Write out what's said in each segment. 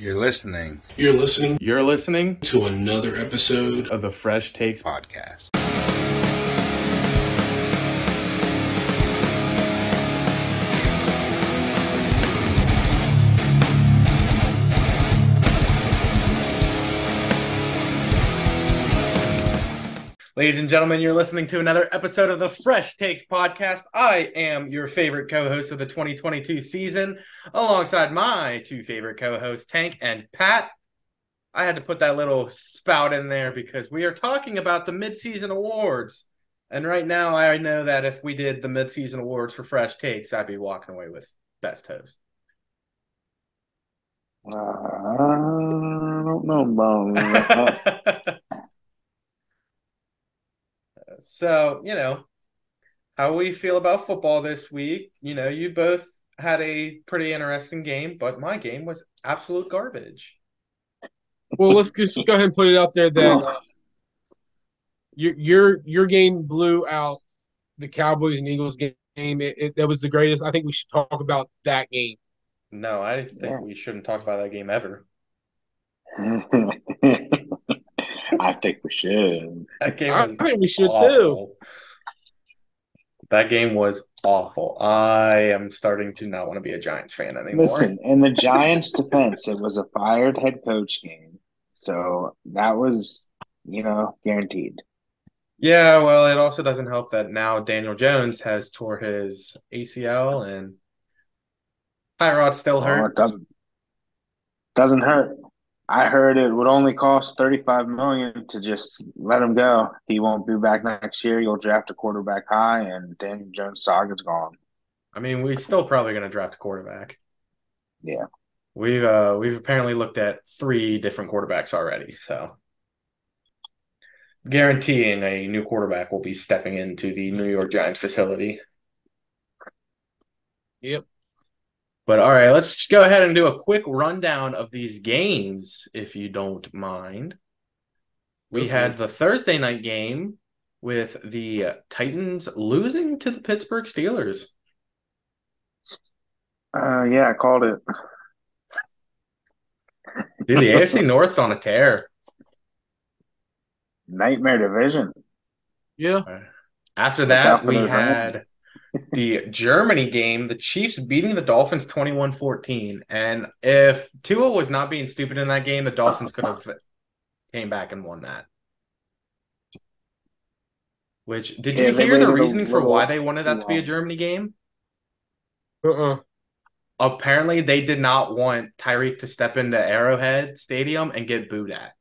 You're listening You're listening You're listening to another episode of the Fresh Takes podcast. Ladies and gentlemen, you're listening to another episode of the Fresh Takes podcast. I am your favorite co-host of the 2022 season, alongside my two favorite co-hosts, Tank and Pat. I had to put that little spout in there because we are talking about the midseason awards. And right now, I know that if we did the midseason awards for Fresh Takes, I'd be walking away with best host. I don't know about. so, you know, how we feel about football this week. You know, you both had a pretty interesting game, but my game was absolute garbage. Well, let's just go ahead and put it out there that uh, your your your game blew out the Cowboys and Eagles game. It, it, that was the greatest. I think we should talk about that game. No, I think Yeah. we shouldn't talk about that game ever. I think we should. That game I think we should too. That game was awful. I am starting to not want to be a Giants fan anymore. Listen, in the Giants' defense, it was a fired head coach game. So that was, you know, guaranteed. Yeah, well, it also doesn't help that now Daniel Jones has tore his ACL and Tyrod's still Oh, hurt. it doesn't doesn't hurt. I heard it would only cost 35 million to just let him go. He won't be back next year. You'll draft a quarterback high and Daniel Jones saga's gone. I mean, we're still probably going to draft a quarterback. Yeah. We've uh we've apparently looked at three different quarterbacks already, so guaranteeing a new quarterback will be stepping into the New York Giants facility. Yep. But all right, let's just go ahead and do a quick rundown of these games, if you don't mind. We Go for had the Thursday night game with the Titans losing to the Pittsburgh Steelers. Uh yeah, I called it. Dude, the AFC North's on a tear. Nightmare division. Yeah. After that, we those had the Germany game, the Chiefs beating the Dolphins 21-14. And if Tua was not being stupid in that game, the Dolphins could have came back and won that. Which did Yeah, you hear the waited a reasoning for why they wanted that to be a. Germany game? Uh. uh Apparently, they did not want Tyreek to step into Arrowhead Stadium and get booed at.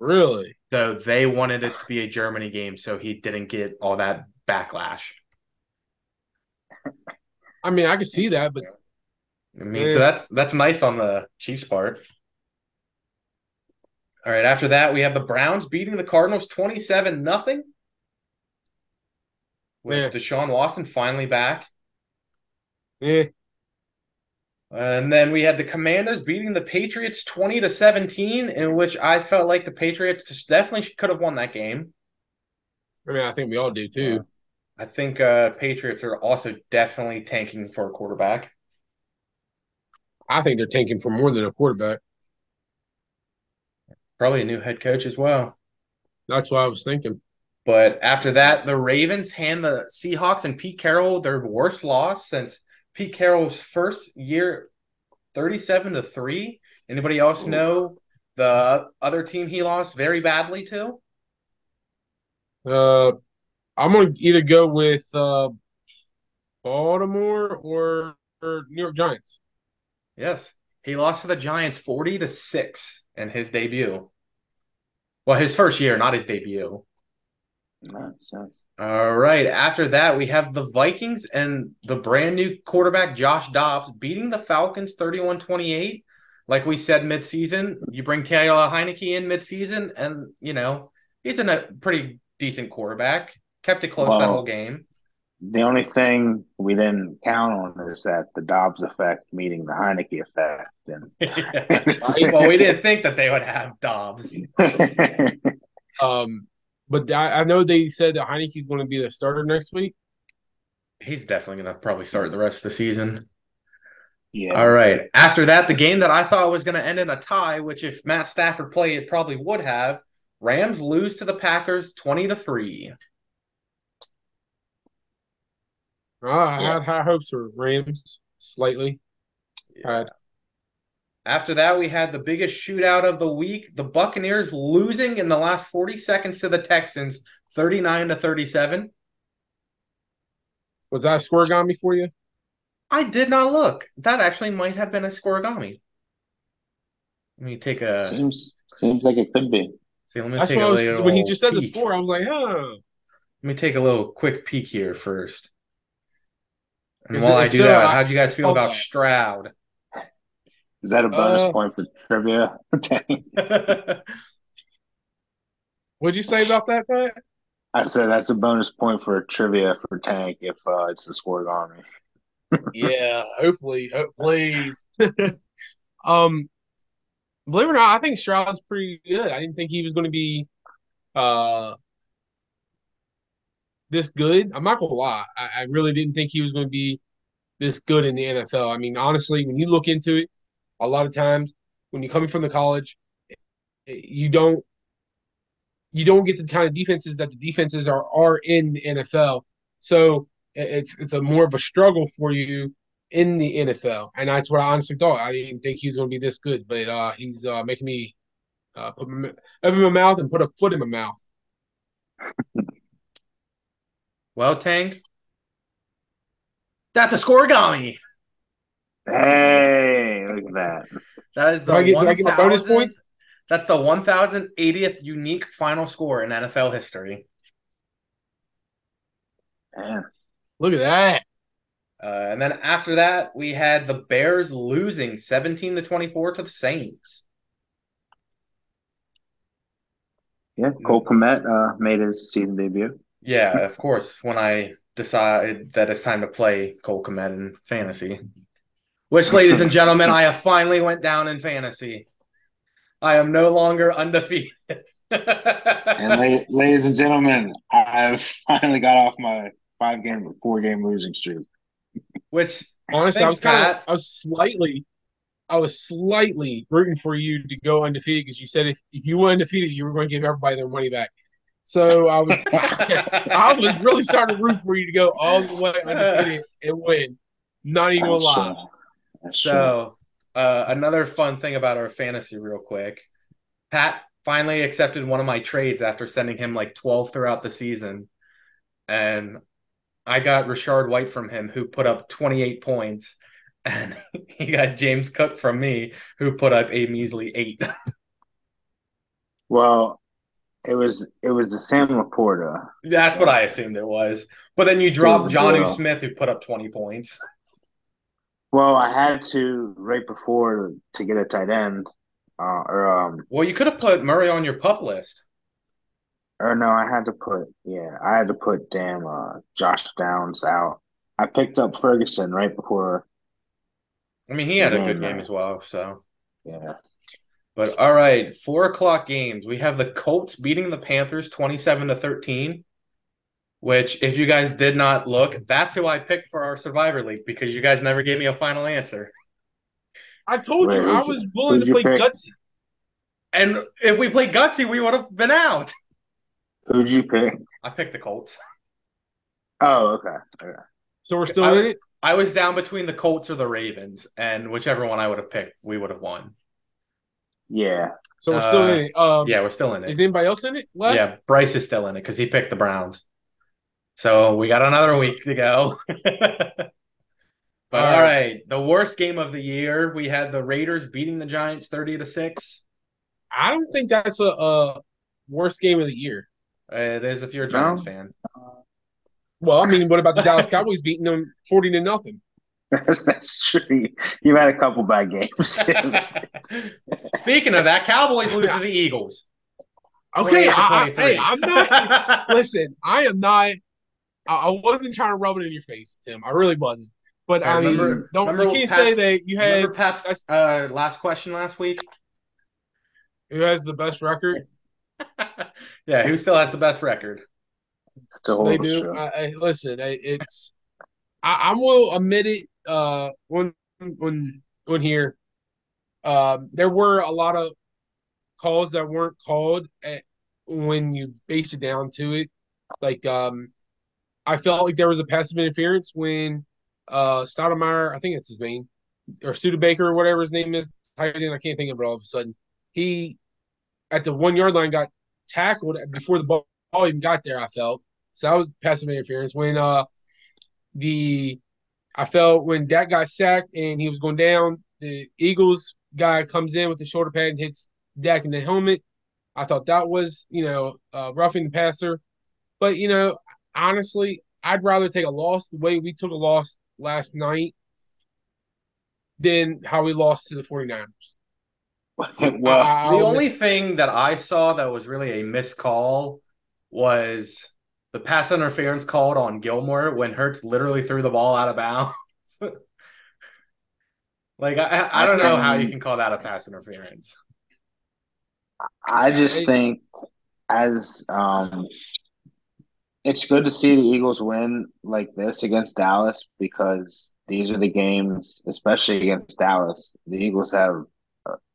Really? So they wanted it to be a Germany game so he didn't get all that backlash. I mean, I can see that, but I mean, Yeah. so that's that's nice on the Chiefs' part. All right, after that, we have the Browns beating the Cardinals 27 nothing. With Yeah. Deshaun Watson finally back. yeah, And then we had the Commanders beating the Patriots 20 to 17, in which I felt like the Patriots definitely could have won that game. I mean, I think we all do too. I think uh Patriots are also definitely tanking for a quarterback. I think they're tanking for more than a quarterback. Probably a new head coach as well. That's what I was thinking. But after that, the Ravens hand the Seahawks and Pete Carroll their worst loss since Pete Carroll's first year, 37 to 3. Anybody else know the other team he lost very badly to? Uh, I'm gonna either go with uh, Baltimore or, or New York Giants. Yes. He lost to the Giants 40 to 6 in his debut. Well, his first year, not his debut. Nice, nice. All right. After that, we have the Vikings and the brand new quarterback, Josh Dobbs, beating the Falcons 31 28. Like we said midseason, you bring Taylor Heinicke in midseason, and, you know, he's in a pretty decent quarterback. Kept it close that whole game. The only thing we didn't count on is that the Dobbs effect meeting the Heinicke effect. And well, we didn't think that they would have Dobbs. Um, but I, I know they said that Heinicke's going to be the starter next week. He's definitely going to probably start the rest of the season. Yeah. All right. After that, the game that I thought was going to end in a tie, which if Matt Stafford played, it probably would have. Rams lose to the Packers 20 to 3. Uh, I had high hopes for Rams slightly. Had After that, we had the biggest shootout of the week. The Buccaneers losing in the last 40 seconds to the Texans 39 to 37. was that a scorigami for you? I did not look. That actually might have been a scorigami. Let me take a Seems seems like it could be. see, let me That's take what I a was little when he just said the score. I was like, huh. Let me take a little quick peek here first. And Is while it- I do so, that, how do you guys feel hold about on. Stroud? Is that a bonus Uh, point for trivia? What'd you say about that, Pat? I said that's a bonus point for trivia for Tank if uh, it's the scorigami. yeah, hopefully, oh, please. um, believe it or not, I think Stroud's pretty good. I didn't think he was going to be uh this good. I'm not gonna lie, I, I really didn't think he was to be this good in the NFL. I mean, honestly, when you look into it, a lot of times when you're coming from the college, you don't you don't get the kind of defenses that the defenses are are in the NFL. So it's it's a more of a struggle for you in the NFL, and that's what I honestly thought. I didn't think he was going to be this good, but uh, he's uh, making me uh, put my, open my mouth and put a foot in my mouth. well, Tank, that's a scorigami. Hey, look at that. That is the Do I get- do I get my bonus points? That's the 1080th unique final score in NFL history. Man. Look at that. Uh, and then after that, we had the Bears losing 17 to 24 to the Saints. Yeah, Cole Kmet uh, made his season debut. Yeah, of course, when I decide that it's time to play Cole Kmet in fantasy. Which, ladies and gentlemen, I have finally went down in fantasy. I am no longer undefeated. And la- ladies and gentlemen, I've finally got off my five game, or four game losing streak. Which Honestly, I was kind of, I was slightly, I was slightly rooting for you to go undefeated because you said if, if you were undefeated, you were going to give everybody their money back. So I was, I was really starting to root for you to go all the way undefeated and win. Not even gonna That's lie. true. So, uh, another fun thing about our fantasy, real quick. Pat finally accepted one of my trades after sending him like 12 throughout the season. And I got Richard White from him, who put up 28 points. And he got James Cook from me, who put up a measly eight. Well, it was it was the Sam LaPorta. That's what I assumed it was. But then you dropped Jonnu. Smith, who put up 20 points. Well, I had to right before to get a tight end, uh, or um, Well, you could have put Murray on your pup list. or no, I had to put yeah, I had to put damn uh, Josh Downs out. I picked up Ferguson right before. I mean, he had a good game as well. So. Yeah, But all right, four o'clock games. We have the Colts beating the Panthers 27 to 13. Which, if you guys did not look, that's who I picked for our Survivor League because you guys never gave me a final answer. I told you I was willing to play pick? gutsy. And if we played Gutsy, we would have been out. who'd you pick? I picked the Colts. Oh, okay. okay. So we're still I in it. I was down between the Colts or the Ravens, and whichever one I would have picked, we would have won. Yeah, So we're still Uh, in it. Um, Yeah, we're still in it. Is anybody else in it left? Yeah, Bryce is still in it because he picked the Browns. So we got another week to go. but All all right. right, the worst game of the year, we had the Raiders beating the Giants 30 to 6. I don't think that's a, a worst game of the year. Uh, it is if you're a Giants No. fan. Well, I mean, what about the Dallas Cowboys beating them forty to nothing? that's true. You've had a couple bad games. Speaking of that, Cowboys lose to the Eagles. Okay, I, I, hey, I'm not. listen, I am not. I, I wasn't trying to rub it in your face, Tim. I really wasn't. But I I mean, remember- don't remember you can't Pat's- say that you had Remember Pat's uh, last question last week? who has the best record. yeah, who still has the best record? Still They do. I, I, listen, I, it's. I, I will admit it. Uh, when on on here. Um, there were a lot of calls that weren't called at, when you base it down to it. Like um, I felt like there was a passive interference when uh Stoudemire, I think it's his name, or Studebaker or whatever his name is, tight end, I can't think of it all of a sudden. He at the one yard line got tackled before the ball even got there, I felt. So that was passive interference. When uh the I felt when Dak got sacked and he was going down, the Eagles guy comes in with the shoulder pad and hits Dak in the helmet. I thought that was, you know, uh, roughing the passer. But, you know, honestly, I'd rather take a loss the way we took a loss last night than how we lost to the 49ers. well, the only thing that I saw that was really a missed call was the pass interference called on Gilmore when Hurts literally threw the ball out of bounds. like I, I don't know how you can call that a pass interference. I just think as um it's good to see the Eagles win like this against Dallas because these are the games, especially against Dallas. The Eagles have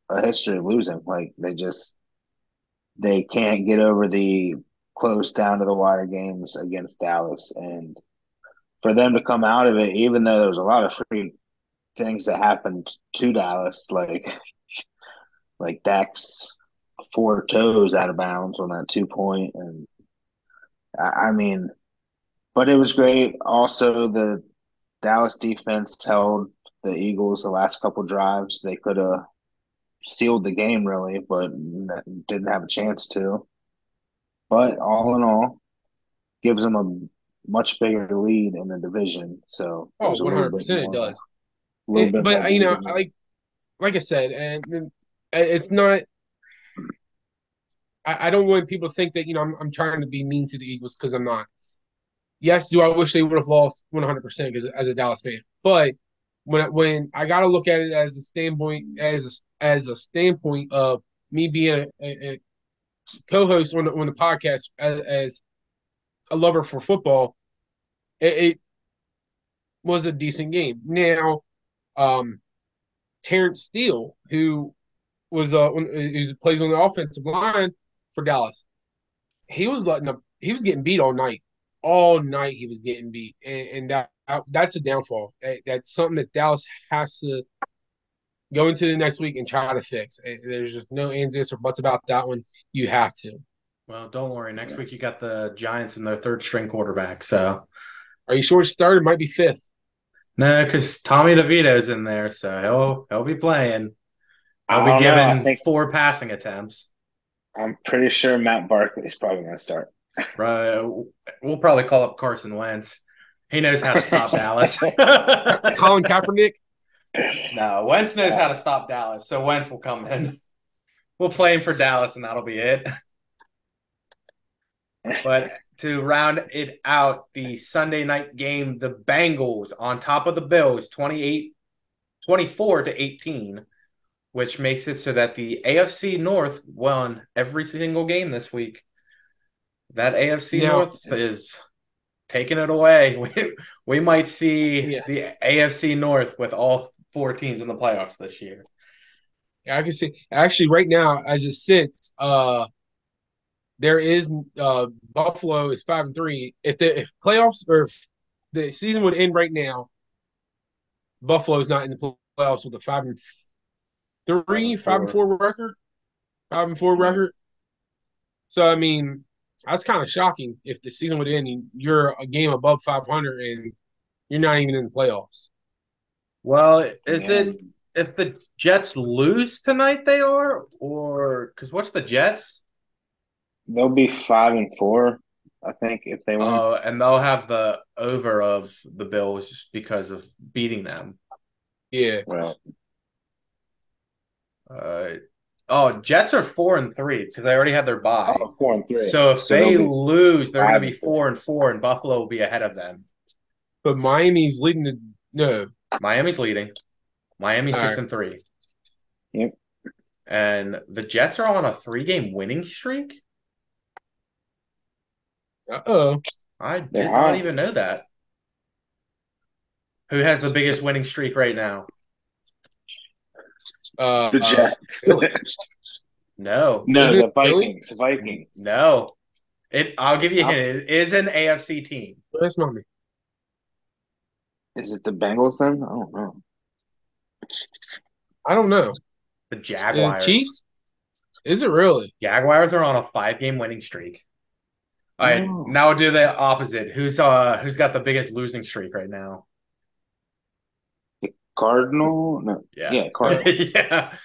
a history of losing. Like they just they can't get over the close down to the wire games against Dallas, and for them to come out of it, even though there was a lot of free things that happened to Dallas, like like Dak's four toes out of bounds on that two point, and I, I mean, but it was great. Also, the Dallas defense held the Eagles the last couple drives. They could have sealed the game really, but didn't have a chance to. But all in all, gives them a much bigger lead in the division. So oh, one hundred percent it does. It, but you know, like like I said, and it's not. I, I don't want people to think that you know I'm, I'm trying to be mean to the Eagles because I'm not. Yes, do I wish they would have lost 100 percent as as a Dallas fan, but when when I got to look at it as a standpoint as a, as a standpoint of me being a, a co-host on the, on the podcast as, as a lover for football, it, it, was a decent game. Now, um, Terence Steele, who was uh who plays on the offensive line for Dallas, he was letting up. He was getting beat all night. All night he was getting beat, and, and that that's a downfall. That's something that Dallas has to go into the next week and try to fix. Eh, there's just no ands, ifs, or buts about that one. You have to. Well, don't worry. Next week you got the Giants and their third string quarterback. So, are you sure he started? Might be fifth. No, because Tommy DeVito's in there, so he'll he'll be playing. I'll be given think, four passing attempts. I'm pretty sure Matt Barkley's probably going to start. Right. We'll probably call up Carson Wentz. He knows how to stop Dallas. Colin Kaepernick. No, Wentz knows how to stop Dallas, so Wentz will come in. We'll play him for Dallas, and that'll be it. but to round it out, the Sunday night game, the Bengals on top of the Bills, 28, 24 to 18, which makes it so that the AFC North won every single game this week. That AFC now, North is taking it away. We, we might see yeah. the AFC North with all four teams in the playoffs this year. Yeah, I can see. Actually, right now, as it sits, uh, there is uh, Buffalo is five and three. If the if playoffs or if the season would end right now, Buffalo is not in the playoffs with a five and three, five and four record, five and four record. So I mean, that's kind of shocking. If the season would end, you're a game above five hundred and you're not even in the playoffs. Well, is yeah. it if the Jets lose tonight? They are, or because what's the Jets? They'll be five and four, I think, if they win. Oh, and they'll have the over of the Bills just because of beating them. Yeah. Right. Uh, oh, Jets are four and three because they already had their bye. Oh, four and three. So if so they lose, they're going to be four and four, and Buffalo will be ahead of them. But Miami's leading the no. Miami's leading. Miami six right. and three. Yep. And the Jets are on a three game winning streak. Uh oh. I did yeah. not even know that. Who has the biggest winning streak right now? Uh, The Jets. Philly. No, no, Is the Vikings. Vikings. no. It. I'll give you a hint. It is an AFC team. Where's mommy? Is it the Bengals then? I don't know. I don't know. The The Jaguars. Chiefs? Is it really? Jaguars are on a five-game winning streak. All right, Oh. now we'll do the opposite. Who's uh who's got the biggest losing streak right now? The Cardinal? No. Yeah, Cardinal. yeah.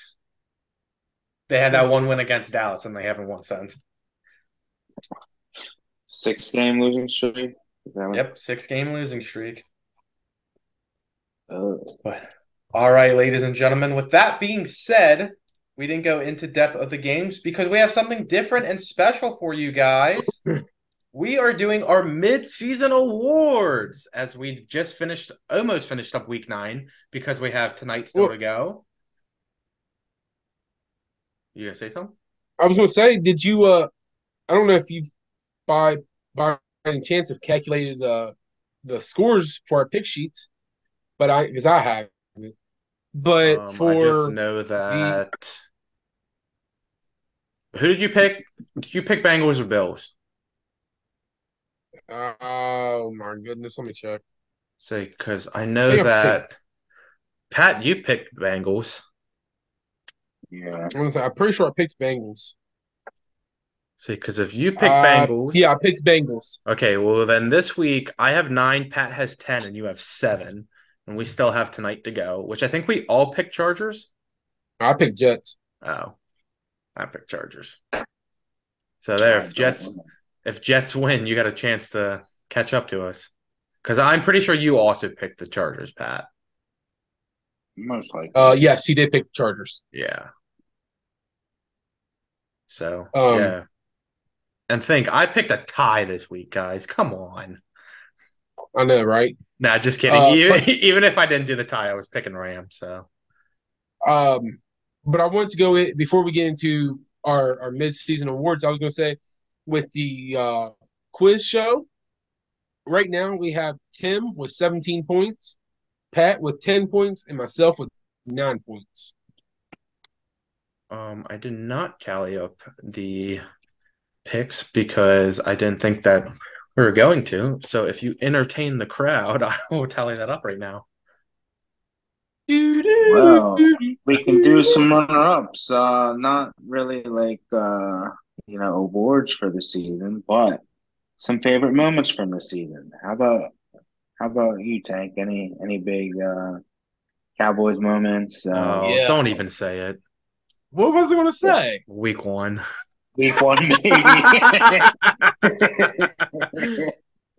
They had that one win against Dallas, and they haven't won since. Six game losing streak. Is that what- Yep, six-game losing streak. But all right, ladies and gentlemen, with that being said, we didn't go into depth of the games because we have something different and special for you guys. we are doing our mid-season awards as we just finished almost finished up week 9 because we have tonight still Well- to go. You going to say something? I was gonna say, did you uh I don't know if you've by by any chance have calculated uh the scores for our pick sheets, but I because I have it. But Um, I just for know that Who did you pick? Did you pick Bengals or Bills? oh my goodness, let me check. Say, because I know think I that Pat, you picked Bengals. yeah. I'm say I'm pretty sure I picked Bengals. See, because if you pick Uh, Bengals, Yeah, I picked Bengals. Okay, well then this week I have nine, Pat has ten, and you have seven, and we still have tonight to go. Which I think we all picked Chargers. I picked Jets. Oh, I picked Chargers. So there, if Jets if Jets win, you got a chance to catch up to us. Because I'm pretty sure you also picked the Chargers, Pat. Most likely. Uh yes, he did pick Chargers. Yeah. So Um, yeah. And think I picked a tie this week, guys. Come on. I know, right? Nah, just kidding. Uh, even, but- even if I didn't do the tie, I was picking Rams. So Um, but I want to go in, before we get into our our mid season awards. I was going to say with the uh, quiz show. Right now we have Tim with 17 points, Pat with 10 points, and myself with nine points. um I did not tally up the picks because I didn't think that we were going to. So if you entertain the crowd, I will tally that up right now. Well, We can do some runner ups. Uh not really like uh you know awards for the season, but some favorite moments from the season. How about how about you, Tank? Any any big uh Cowboys moments? Uh Oh, yeah. don't even say it. What was I going to say? Week one. week one maybe.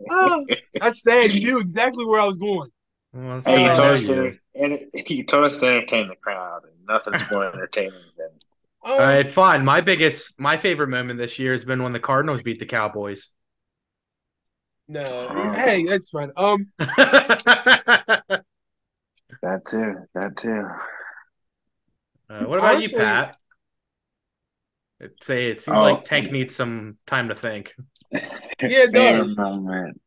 Oh, I said you knew exactly where I was going. Well, Hey, you told us to you. and you told us to entertain the crowd, and nothing's more entertaining than Oh, All right, fine. My biggest, my favorite moment this year has been when the Cardinals beat the Cowboys. no, hey, that's fine. Um, that too. That too. Uh, what about Honestly- you, Pat? It, say it seems Oh. like Tank needs some time to think. Yeah, it Favorite does. moment.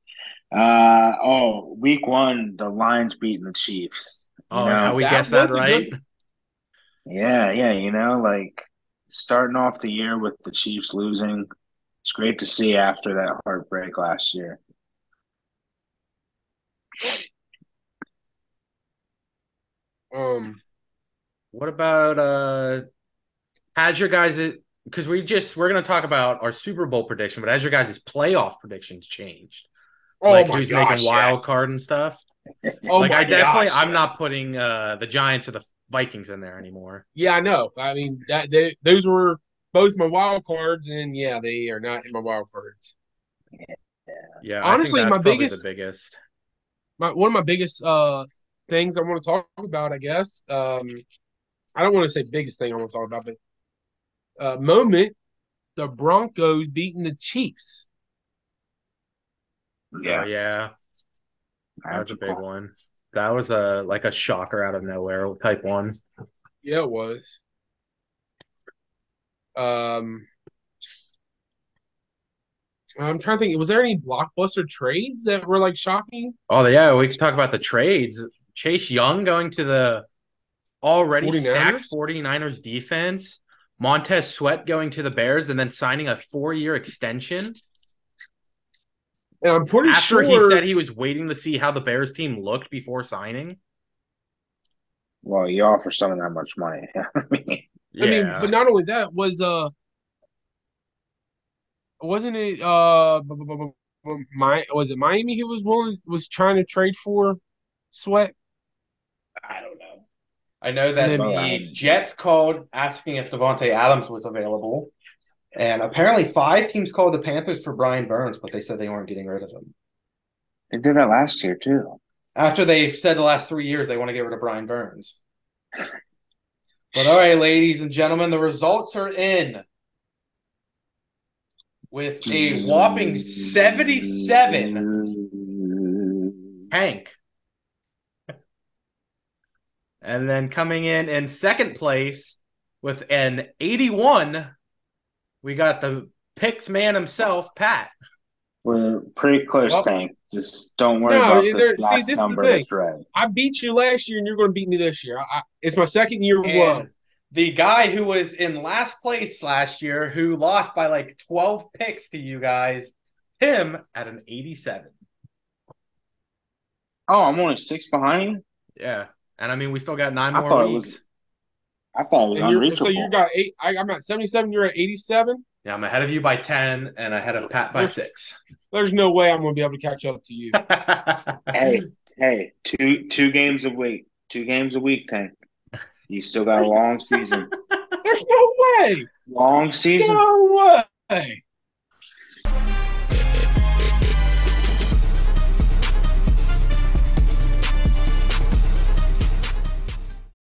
Uh oh, week one, the Lions beating the Chiefs. You Oh, know? how we that guessed that right? good- Yeah, yeah, you know, like starting off the year with the Chiefs losing. It's great to see after that heartbreak last year. um, What about uh has your guys because we just we're gonna talk about our Super Bowl prediction, but as your guys' playoff predictions changed? oh like my who's gosh, making wild yes. card and stuff? Oh like my I definitely gosh, I'm not putting uh the Giants or the Vikings in there anymore. Yeah, I know. I mean, that they, those were both my wild cards, and yeah, they are not in my wild cards. Yeah, Honestly, my biggest- the biggest. My one of my biggest uh things I want to talk about, I guess. Um, I don't want to say biggest thing I want to talk about, but uh, moment the Broncos beating the Chiefs. Yeah, yeah. That was a big one. That was a like a shocker out of nowhere type one. Yeah, it was. Um, I'm trying to think. Was there any blockbuster trades that were like shocking? Oh yeah, we can talk about the trades. Chase Young going to the already 49ers? stacked 49ers defense, Montez Sweat going to the Bears and then signing a four year extension And I'm pretty after sure he said he was waiting to see how the Bears team looked before signing. Well, you offer someone that much money. I mean, I mean, but not only that was uh wasn't it uh my was it Miami who was willing was trying to trade for Sweat? I don't know. I know that the Jets called asking if Davante Adams was available. And apparently five teams called the Panthers for Brian Burns, but they said they weren't getting rid of him. they did that last year too. After they've said the last three years they want to get rid of Brian Burns. But all right, ladies and gentlemen, the results are in. With a whopping 77 Tank. And then coming in in second place with an 81, we got the picks man himself, Pat. We're pretty close, Well- Tank. Just don't worry No, about there- this see, last this is the number thing. that's red. I beat you last year and you're going to beat me this year. I, I, it's my second year And low. the guy who was in last place last year, who lost by like 12 picks to you guys, Tim at an 87. Oh, I'm only six behind. Yeah. And I mean, we still got nine I more thought weeks. was- I thought it was And you're, unreachable. so you got eight. I, I'm at 77. You're at 87. Yeah, I'm ahead of you by 10 and ahead of Pat by There's- six. There's no way I'm going to be able to catch up to you. hey, hey, two two games a week, two games a week, Tank. You still got a long season. There's no way. Long season. No way.